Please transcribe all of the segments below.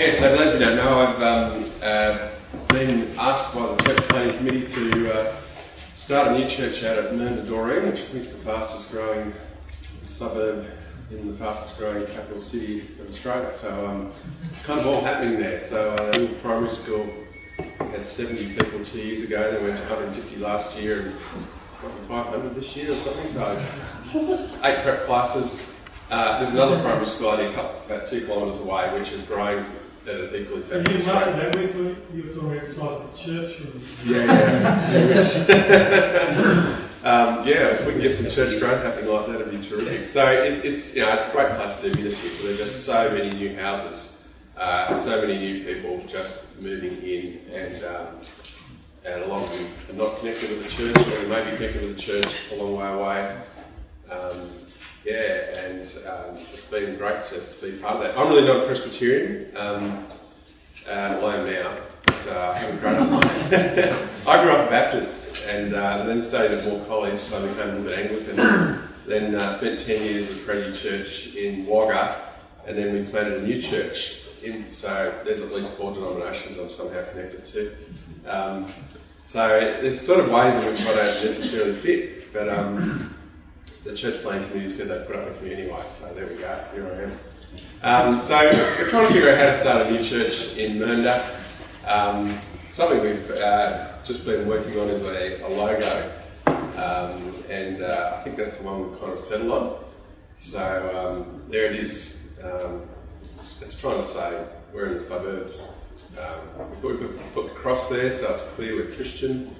Yeah, so for those of you who don't know, I've um, uh, been asked by the church planting committee to uh, start a new church out at Mernda Doreen, which I think is the fastest growing suburb in the fastest growing capital city of Australia. So um, it's kind of all happening there. So uh, little primary school had 70 people two years ago, they went to 150 last year, and probably 500 this year or something. So eight prep classes. Uh, there's another primary school only about two kilometres away, which is growing at an equally So you rate. that with, you were talking about size of church or Yeah, yeah. um, yeah, if we can get some church growth happening like that, it'd be terrific. So it, it's you know it's a great place to do ministry. So there are just so many new houses, uh, so many new people just moving in, and um, and a lot of them are not connected with the church, or maybe connected with the church a long way away. Um, yeah, and um, it's been great to, to be part of that. I'm really not a Presbyterian. Um, uh, well, I am now, but uh, I haven't grown up. I grew up Baptist and uh, then studied at Moore College, so I became a little bit Anglican. then uh, spent 10 years at Presi Church in Wagga, and then we planted a new church. In, so there's at least four denominations I'm somehow connected to. Um, so there's sort of ways in which I don't necessarily fit, but um, the church planting committee said they'd put up with me anyway, so there we go, here I am. Um, so we're trying to figure out how to start a new church in Mernda. Um, something we've uh, just been working on is a, a logo, um, and uh, I think that's the one we've kind of settled on. So um, there it is. Um, it's trying to say we're in the suburbs. Um, we thought we could put the cross there so it's clear we're Christian.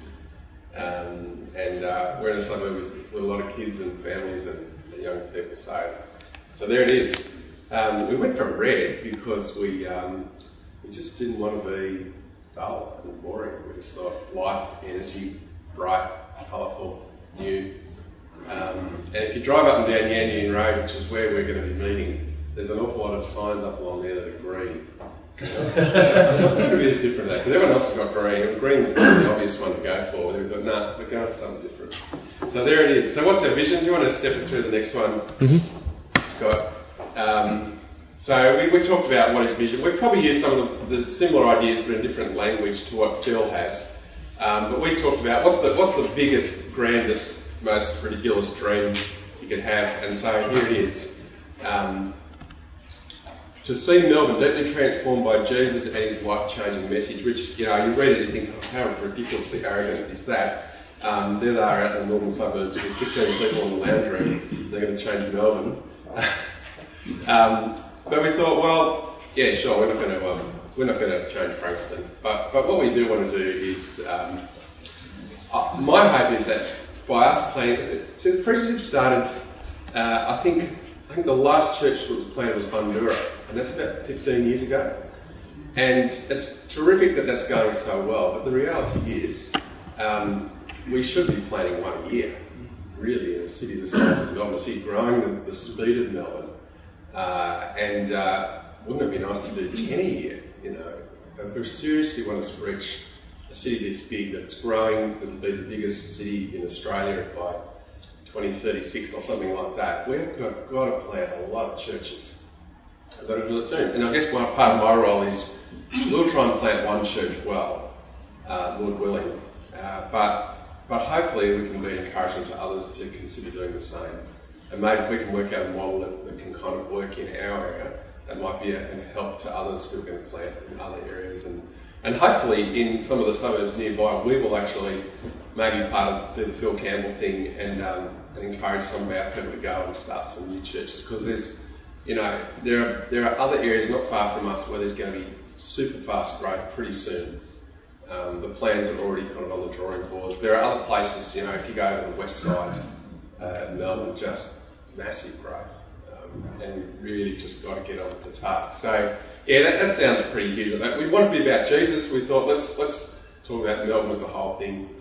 Um, and uh, we're in a suburb with, with a lot of kids and families and, young people. So, so there it is. Um, we went for red because we we just didn't want to be dull and boring. We just thought life, energy, bright, colourful, new. Um, and if you drive up and down Yan Yean Road, which is where we're going to be meeting, there's an awful lot of signs up along there that are green. A bit different that because everyone else has got green. And green was kind of the obvious one to go for. And we thought, nah, we're going to have something different. So there it is. So what's our vision? Do you want to step us through the next one, Scott? Um, so we, we talked about what is vision. We probably used some of the, the similar ideas, but in different language to what Phil has. Um, but we talked about what's the what's the biggest, grandest, most ridiculous dream you could have, and so here it is. Um, to see Melbourne deeply transformed by Jesus and his life-changing message, which you know you read it and you think, oh, how ridiculously arrogant is that? Um, there they are out in the northern suburbs with 15 people in the lounge room. They're going to change Melbourne. um, but we thought, well, yeah, sure, we're not going to um, we're not going to change Frankston, but but what we do want to do is um, uh, my hope is that by us planning, so the Presbyterian started, uh, I think I think the last church that was planted was Bundoora, and that's about 15 years ago. And it's terrific that that's going so well, but the reality is um, we should be planning one a year, really, in a city the size of Melbourne, a city growing the, the speed of Melbourne. Uh, and uh, wouldn't it be nice to do 10 a year, you know? If we seriously want to reach a city this big that's growing, it'll be the biggest city in Australia by 2036 or something like that, we've got, got to plant a lot of churches. I've got to do it soon. And I guess part of my role is we'll try and plant one church well, uh, Lord willing. Uh, but, but hopefully we can be encouraging to others to consider doing the same. And maybe we can work out a model that, that can kind of work in our area, that might be a, a help to others who are going to plant in other areas. And, and hopefully in some of the suburbs nearby, we will actually maybe part of do the Phil Campbell thing and, um, and encourage some of our people to go and start some new churches because there's, you know, there are there are other areas not far from us where there's going to be super fast growth pretty soon. Um, the plans are already kind of on the drawing boards. There are other places, you know, if you go to the west side uh, Melbourne, just massive growth. Um, and really just got to get on the task. So, yeah, that, that sounds pretty huge. We want to be about Jesus. We thought let's let's talk about Melbourne as a whole thing.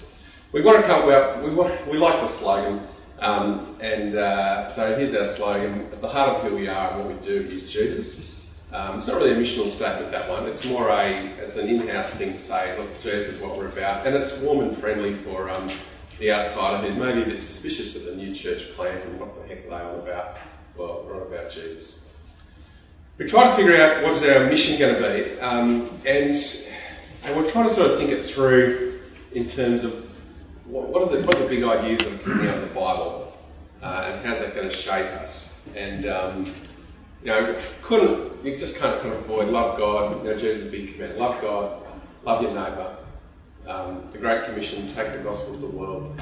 We want to come about. We want, we like the slogan, um, and uh, so here's our slogan: At the heart of who we are and what we do is Jesus. Um, it's not really a missional statement that one. It's more a it's an in-house thing to say, look, Jesus is what we're about, and it's warm and friendly for um, the outsider who may be a bit suspicious of the new church plan and what the heck are they're all about. Well, we're all about Jesus. we try to figure out what's our mission going to be, um, and and we're trying to sort of think it through in terms of what, what are the what are the big ideas that are coming out of the Bible, uh, and how's that going to shape us? And um, you know, couldn't you just can't kind of avoid love God. You know, Jesus' big command: love God, love your neighbour. Um, the Great Commission: take the gospel to the world.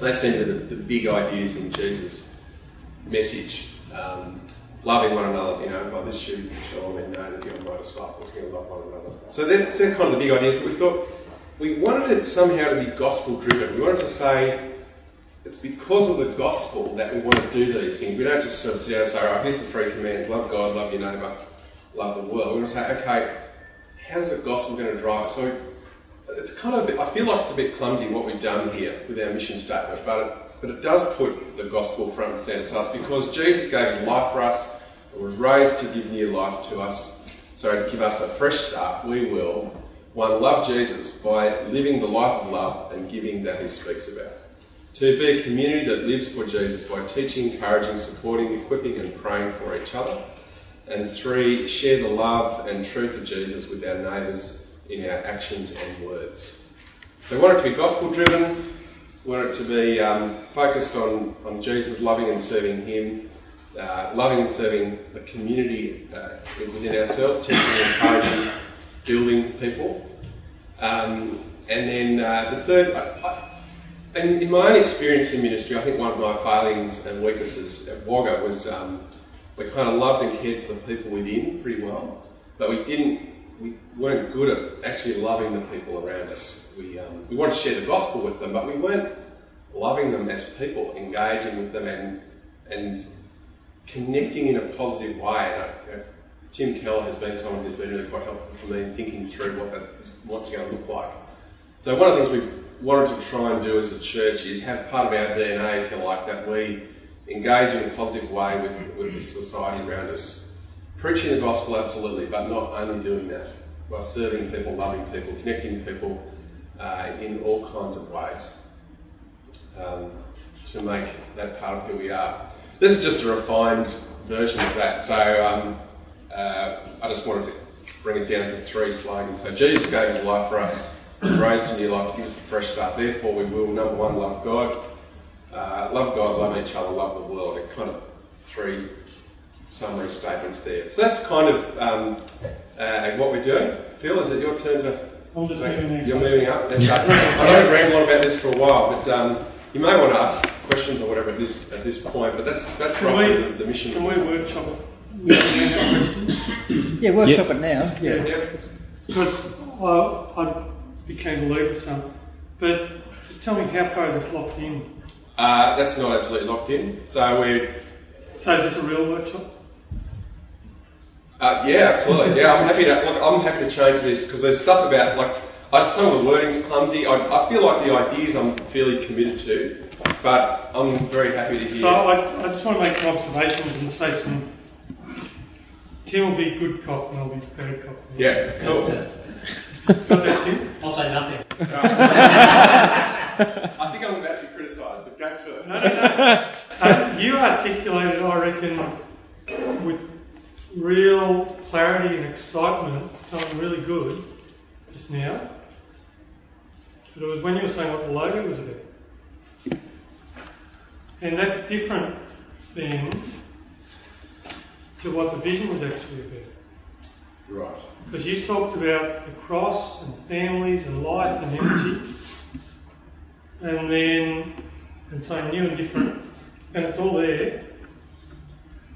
They seem to be the, the big ideas in Jesus' message. Um, loving one another, you know, by this should shall all men know that you're my disciples, to love one another. So they're, they're kind of the big ideas, but we thought we wanted it somehow to be gospel driven. We wanted to say it's because of the gospel that we want to do these things. We don't just sort of sit down and say, all right, here's the three commands love God, love your neighbour, love the world. We want to say, okay, how's the gospel going to drive? So it's kind of, bit, I feel like it's a bit clumsy what we've done here with our mission statement, but it, but it does put the gospel front and centre. So because Jesus gave his life for us, and was raised to give new life to us, so to give us a fresh start, we will, one, love Jesus by living the life of love and giving that he speaks about. Two, be a community that lives for Jesus by teaching, encouraging, supporting, equipping, and praying for each other. And three, share the love and truth of Jesus with our neighbours in our actions and words. So we want it to be gospel driven, we want it to be um, focused on, on Jesus, loving and serving Him, uh, loving and serving the community uh, within ourselves, teaching and encouraging, building people. Um, and then uh, the third, I, I, and in my own experience in ministry, I think one of my failings and weaknesses at Wagga was um, we kind of loved and cared for the people within pretty well, but we didn't, we weren't good at actually loving the people around us. We, um, we wanted to share the gospel with them, but we weren't loving them as people, engaging with them and, and connecting in a positive way. And I, you know, Tim Keller has been someone who's been really quite helpful for me in thinking through what that, what's going to look like. So one of the things we wanted to try and do as a church is have part of our DNA, if you like, that we engage in a positive way with, with the society around us. Preaching the gospel, absolutely, but not only doing that, by serving people, loving people, connecting people uh, in all kinds of ways um, to make that part of who we are. This is just a refined version of that. So um, uh, I just wanted to bring it down to three slogans. So Jesus gave his life for us, raised to new life to give us a fresh start. Therefore, we will, number one, love God. Uh, love God, love each other, love the world. It kind of three summary statements there. So that's kind of um, uh, what we're doing. Phil, is it your turn to? I'm just moving You're moving up. I know we rambled on about this for a while, but um, you may want to ask questions or whatever at this at this point. But that's that's roughly the, the mission. Can we workshop it? Yeah, questions? Yeah, workshop it now. Yeah. Yeah. Because well, I became a leader some, but just tell me how far is this locked in? Uh, that's not absolutely locked in. So we're So is this a real workshop? Uh, yeah, absolutely. Yeah, I'm happy to look. I'm happy to change this because there's stuff about like I, some of the wording's clumsy. I, I feel like the ideas I'm fairly committed to, but I'm very happy to hear. So I, I just want to make some observations and say some. Tim will be good cop and I'll be bad cop. yeah, cool. Got that, Tim? I'll say nothing. I think I'm about to be criticised, but go to it. No, no, no. Uh, you articulated, I reckon, with real clarity and excitement, something really good just now. But it was when you were saying what the logo was about. And that's different than to what the vision was actually about. Right. Because you talked about the cross and families and life and energy, and then and saying new and different, and it's all there,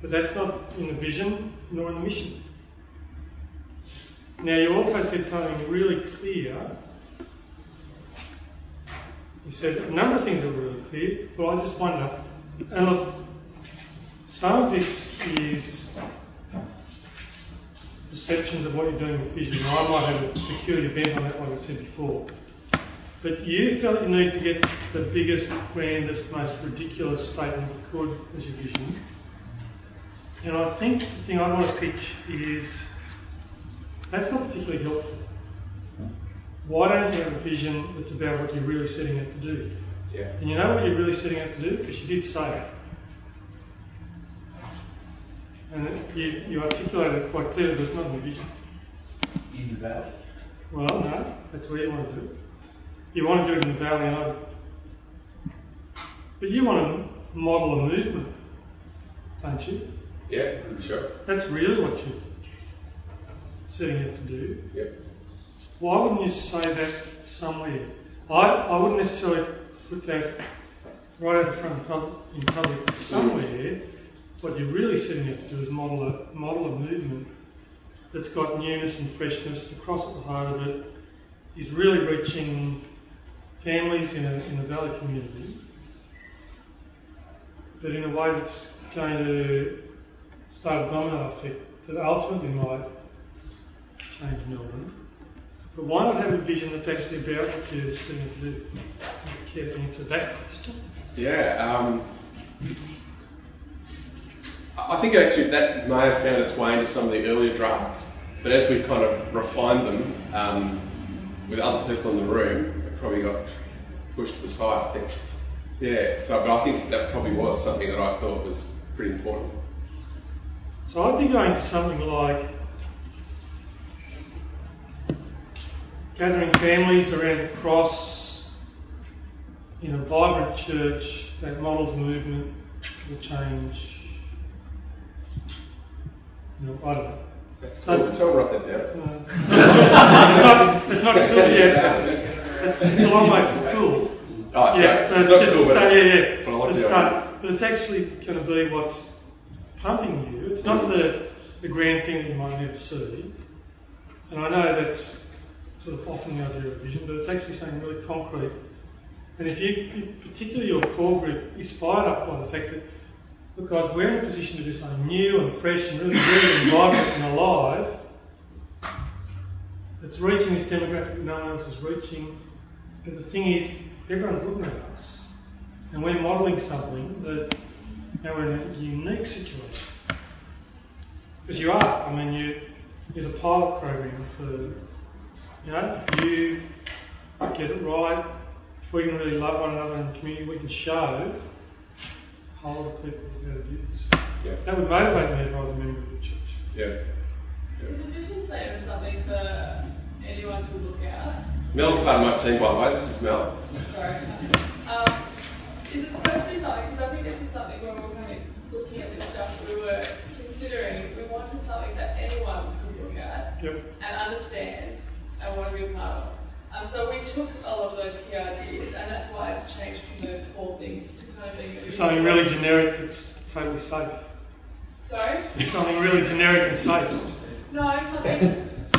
but that's not in the vision nor in the mission. Now you also said something really clear. You said a number of things that were really clear, but I just wonder, and look, some of this is perceptions of what you're doing with vision. I might have a peculiar bent on that, like I said before. But you felt you need to get the biggest, grandest, most ridiculous statement you could as your vision. And I think the thing I want to pitch is that's not particularly helpful. Why don't you have a vision that's about what you're really setting out to do? Yeah. And you know what you're really setting out to do? Because you did say it. And it- you, you articulated it quite clearly, there's it's not in your vision. In the valley. Well, no, that's where you want to do it. You want to do it in the valley, and I. But you want to model a movement, don't you? Yeah, sure. That's really what you're setting out to do. Yep. Why wouldn't you say that somewhere? I, I wouldn't necessarily put that right at the front of pub- in public, but somewhere, what you're really setting out to do is model a, model a movement that's got newness and freshness. The cross at the heart of it is really reaching families in a, in a valley community, but in a way that's going to start a domino effect that ultimately might change Melbourne. But why not have a vision that's actually about what you're seeking to do? Care to answer that question? Yeah. Um, I think actually that may have found its way into some of the earlier drafts, but as we've kind of refined them um, with other people in the room, it probably got pushed to the side. I think. Yeah. So, but I think that probably was something that I thought was pretty important. So I'd be going for something like gathering families around the cross in a vibrant church that models movement will change. No, I don't know. That's cool. Did someone write that down? Uh, it's, not, it's not cool yet. It's, it's a long way from cool. Oh, it's yeah, but it's it's just cool, start. it's- Yeah, yeah. but I like It's a idea. start. But it's actually going to be what's pumping you. It's not the, the grand thing that you might never see. And I know that's sort of often the idea of vision, but it's actually something really concrete. And if you, if particularly your core group, is fired up by the fact that, guys, we're in a position to do something new and fresh and really really vibrant and alive. It's reaching this demographic no one else is reaching. But the thing is, everyone's looking at us, and we're modelling something that now we're in a unique situation. Because you are. I mean, you, you're a pilot program for you know if you get it right, if we can really love one another in the community, we can show a whole lot of people how to do this. Yeah. That would motivate me if I was a member of the church. Yeah. Is a vision statement something for anyone to look at? Mel's part of my team, by the way. This is Mel. Sorry. Um, is it supposed to be something? Because I think this is something when we were kind of looking at this stuff, we were considering we wanted something that anyone could look at Yep. and understand and want to be a part of. Um, so we took a lot of those key ideas, and that's why it's changed from those core things to kind of being It's something really generic that's totally safe. Sorry. It's something really generic and safe. No, something,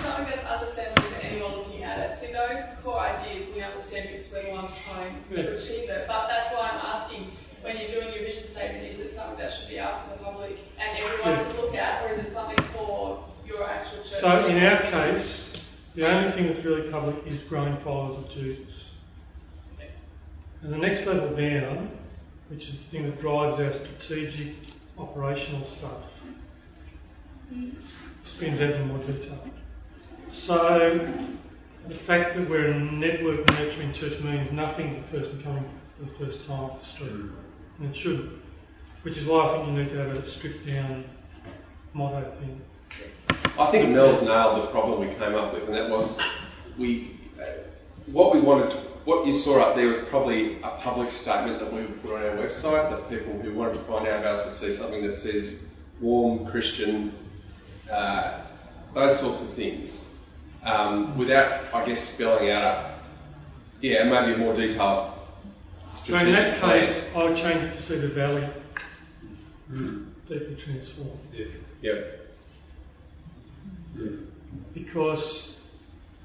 something that's understandable to anyone looking at it. See, those core ideas we understand because we're the ones trying Yeah. to achieve it. But that's why I'm asking, when you're doing your vision statement, is it something that should be out for the public and everyone Yeah. to look at, or is it something for your actual church? So in our case, the only thing that's really public is growing followers of Jesus. And the next level down, which is the thing that drives our strategic operational stuff, spins out in more detail. So the fact that we're a network nurturing church means nothing to the person coming for the first time off the street. And it shouldn't. Which is why I think you need to have a stripped down motto thing. I think Mel's nailed the problem we came up with, and that was we. Uh, what we wanted, to, what you saw up there was probably a public statement that we would put on our website that people who wanted to find out about us would see something that says warm Christian, uh, those sorts of things, um, without, I guess, spelling out a, yeah, maybe a more detailed. So in that strategic plan. case, I would change it to see the valley deeply transformed. Yep. Because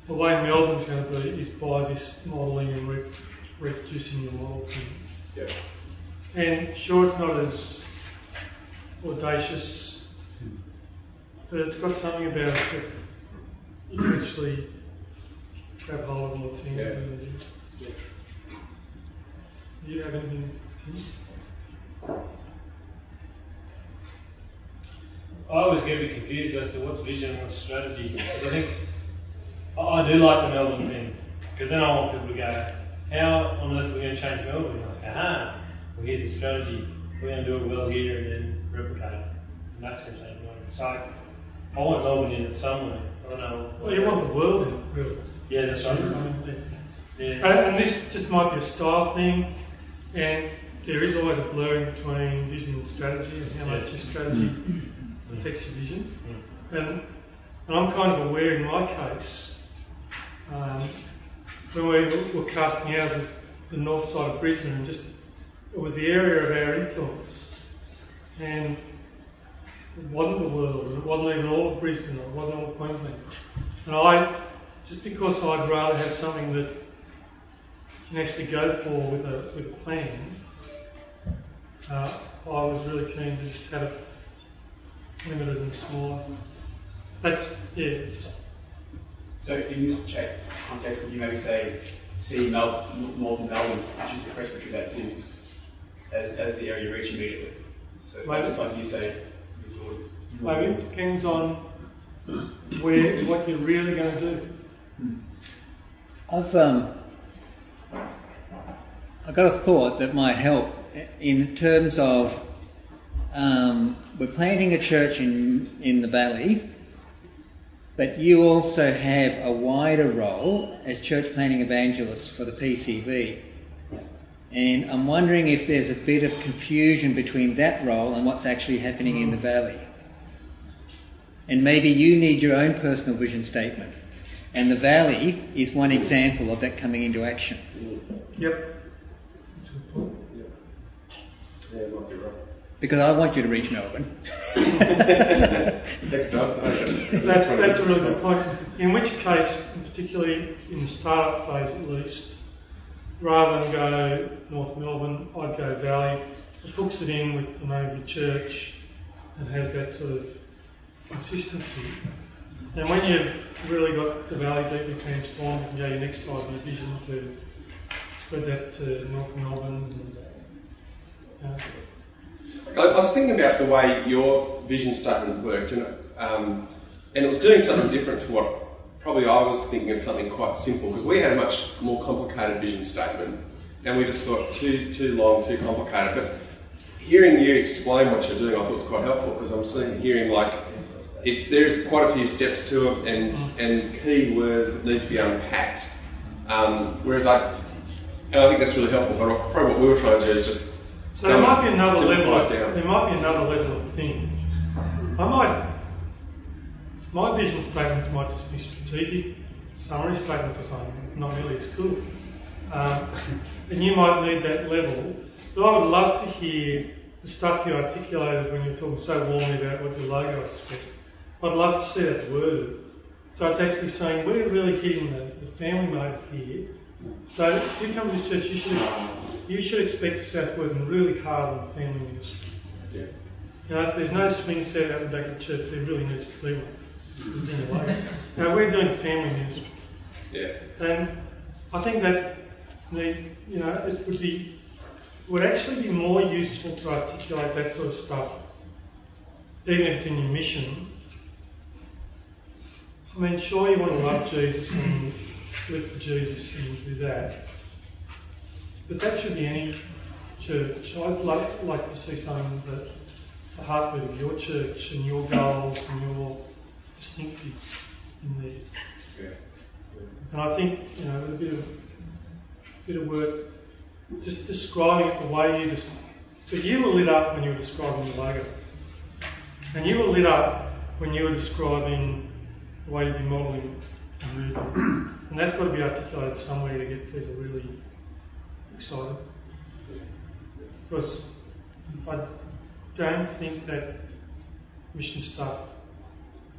the way Melbourne's going to be is by this modelling and re- reproducing the model thing. Yep. And sure, it's not as audacious, but it's got something about it that you can actually grab hold of more things. Yeah. Do you have anything? I always get a bit confused as to what's vision and what's strategy. Because I think I, do like the Melbourne thing. Because then I want people to go, how on earth are we going to change Melbourne? Like, aha, well, here's the strategy. We're going to do it well here and then replicate it. And that's going to change Melbourne. So I want Melbourne in it somewhere. I don't know. Well, you want the world in it, really. Yeah, that's right. Yeah. And, and this just might be a style thing, and there is always a blurring between vision and strategy, and how much your strategy affects your vision. And, and I'm kind of aware in my case, um, when we were casting houses, the north side of Brisbane, and just it was the area of our influence, and it wasn't the world, and it wasn't even all of Brisbane, it wasn't all of Queensland. And I, just because I'd rather have something that you can actually go for with a, with a plan, uh, I was really keen to just have it limited and smaller. That's, yeah, just, So in this check context, would you maybe say see Mel- Northern Melbourne, which is the presbytery that's in, as, as the area you reach immediately? So Maybe. it's like you say, you would- maybe it depends on where, what you're really going to do. I've um, I've got a thought that might help in terms of um, we're planting a church in in the valley, but you also have a wider role as church planting evangelists for the PCV. And I'm wondering if there's a bit of confusion between that role and what's actually happening in the valley. And maybe you need your own personal vision statement. And the valley is one example of that coming into action. Yep. That's a good point. Yeah, it might be right. Because I want you to reach Melbourne. Next up. That, that's a really good point. In which case, particularly in the start-up phase at least, rather than go North Melbourne, I'd go Valley. It hooks it in with the name of your church and has that sort of consistency. And when you've really got the Valley deeply transformed, you can go your next five-year vision to spread that to North Melbourne. And, uh, I was thinking about the way your vision statement worked, and um, and it was doing something different to what probably I was thinking of something quite simple because we had a much more complicated vision statement, and we just thought too too long, too complicated. But hearing you explain what you're doing, I thought was quite helpful because I'm seeing hearing like it, there's quite a few steps to it, and and key words that need to be unpacked. Um, whereas I, and I think that's really helpful. But probably what we were trying to do is just there might be another level. Of, there might be another level of thing. I might. My vision statements might just be strategic summary statements or something, not nearly as cool. Um, and you might need that level. But I would love to hear the stuff you articulated when you're talking so warmly about what your logo expressed. I'd love to see that worded. So it's actually saying we're really hitting the, the family mode here. So if you come to this church, you should you should expect South working really hard on family ministry. Yeah. You know, if there's no swing set out the back of the church, there really needs to be one. Mm-hmm. Way. Now we're doing family ministry, yeah. and I think that the you know it would be would actually be more useful to articulate that sort of stuff, even if it's in your mission. I mean, sure you want to love Jesus and live for Jesus and do that, but that should be any church. I'd like, like to see something that the heartbeat of your church and your goals and your distinctives in there. Yeah. And I think, you know, with a bit of bit of work, just describing it the way you just. But you were lit up when you were describing the logo, and you were lit up when you were describing the way you'd be modelling the movement, and that's got to be articulated somewhere to get people really excited. Because I don't think that mission stuff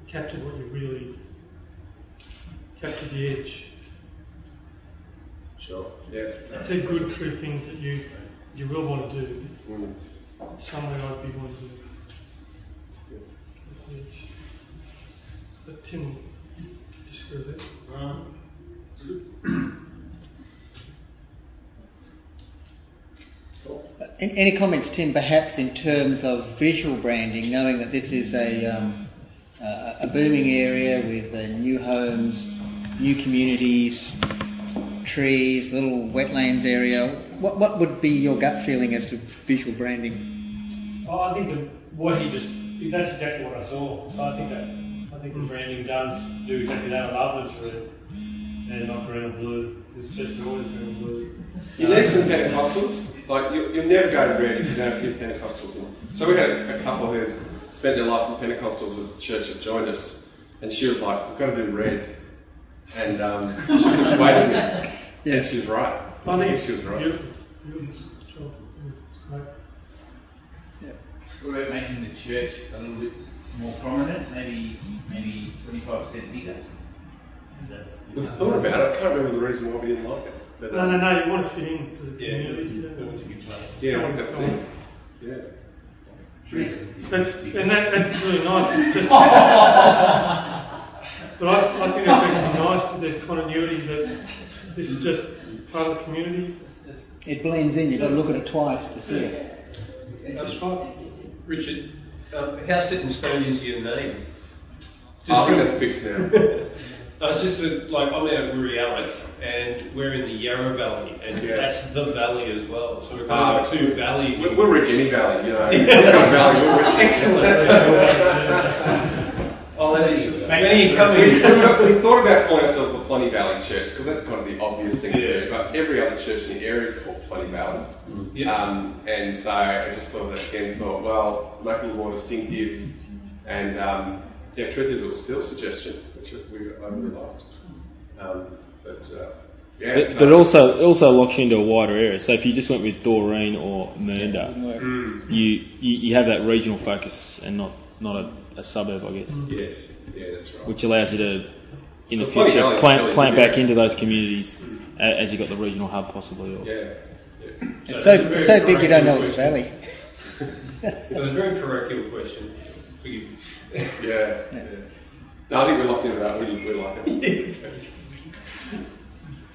captured what you really captured the edge. Sure. Yeah. It said good, true things that you you will want to do. Mm. Somewhere I'd be wanting to do. The edge. But Tim with that. Um, Any comments, Tim, perhaps in terms of visual branding, knowing that this is a, um, a a booming area with uh, new homes, new communities, trees, little wetlands area. What, what would be your gut feeling as to visual branding? Oh, I think that what he just that's exactly what I saw. So I think that I think the branding does do exactly that. I love this red and not green or blue. It's just is always green or blue. You need some better Pentecostals. Like you, you'll never go to red if you don't have a few Pentecostals. In. So we had a couple who spent their life in Pentecostals at the church that joined us, and she was like, "We've got to do red," and um, she persuaded me. Yeah, she was right. I think she was right. beautiful. Beautiful job. Yeah. What about making the church a little bit more prominent, maybe maybe 25% bigger? We thought about it. I can't remember the reason why we didn't like it. But, No, um, no, no, you want to fit into the Yeah, community. it's going to be played. Yeah, I think that was it. Yeah. That's, and that, that's really nice. It's just, but I, I think that's actually nice that there's continuity. That this is just part of the community. It blends in. You've got to look at it twice to see it. That's right. Richard, um, how set in stone is your name? I think that's fixed now. Uh, it's just that, like I'm out of Woori Yallock, and we're in the Yarra Valley, and Yeah. that's the valley as well. So we've Ah, got two valleys. We- We'll reach any valley, you know. We've got a valley, we'll reach Excellent. that is. When are you We, coming? we thought about calling ourselves the Plenty Valley Church because that's kind of the obvious thing to Yeah. do, but every other church in the area is called Plenty Valley. Yeah. Um, and so I just thought that again, thought, well, make it a little more distinctive. And um, yeah, truth is, it was Phil's suggestion, which we, I really liked. Um, but uh, yeah, But, so- but it also it also locks you into a wider area. So if you just went with Doreen or Mernda, Mm. you, you you have that regional focus and not not a, a suburb, I guess, yes, yeah, that's right. which allows you to in the The future Valley's plant really plant back yeah. into those communities a- as you got the regional hub possibly. Or, yeah, yeah. It's so, it's so big you don't know it's a valley. It was a very parochial question. Forgive me. yeah, yeah. No, I think we're locked into that. We, we like it.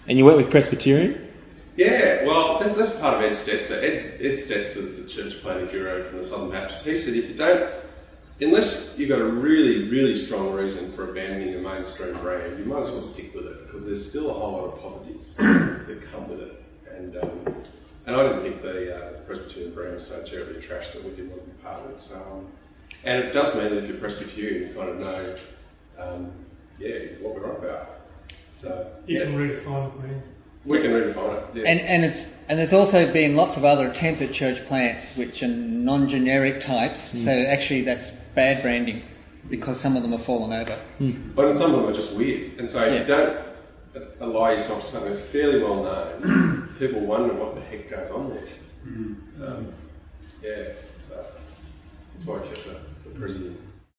And you went with Presbyterian. Yeah, well, that's, that's part of Ed Stetzer. Ed, Ed Stetzer's the church planting bureau from the Southern Baptist. He said if you don't, unless you've got a really, really strong reason for abandoning the mainstream brand, you might as well stick with it because there's still a whole lot of positives that come with it. And um, and I didn't think the uh, Presbyterian brand was so terribly trash that we didn't want to be part of it. So, um, and it does mean that if you're Presbyterian, you kind of know, um, yeah, what we're on about. So You yeah, can redefine the brand. we can redefine it. Yeah. And and it's and there's also been lots of other attempts at church plants which are non-generic types. Hmm. So actually, that's bad branding because some of them have fallen over. Hmm. But some of them are just weird. And so if Yeah. you don't allow yourself to something that's fairly well known, people wonder what the heck goes on there. Hmm. Um, yeah, so that's why I kept the, the president.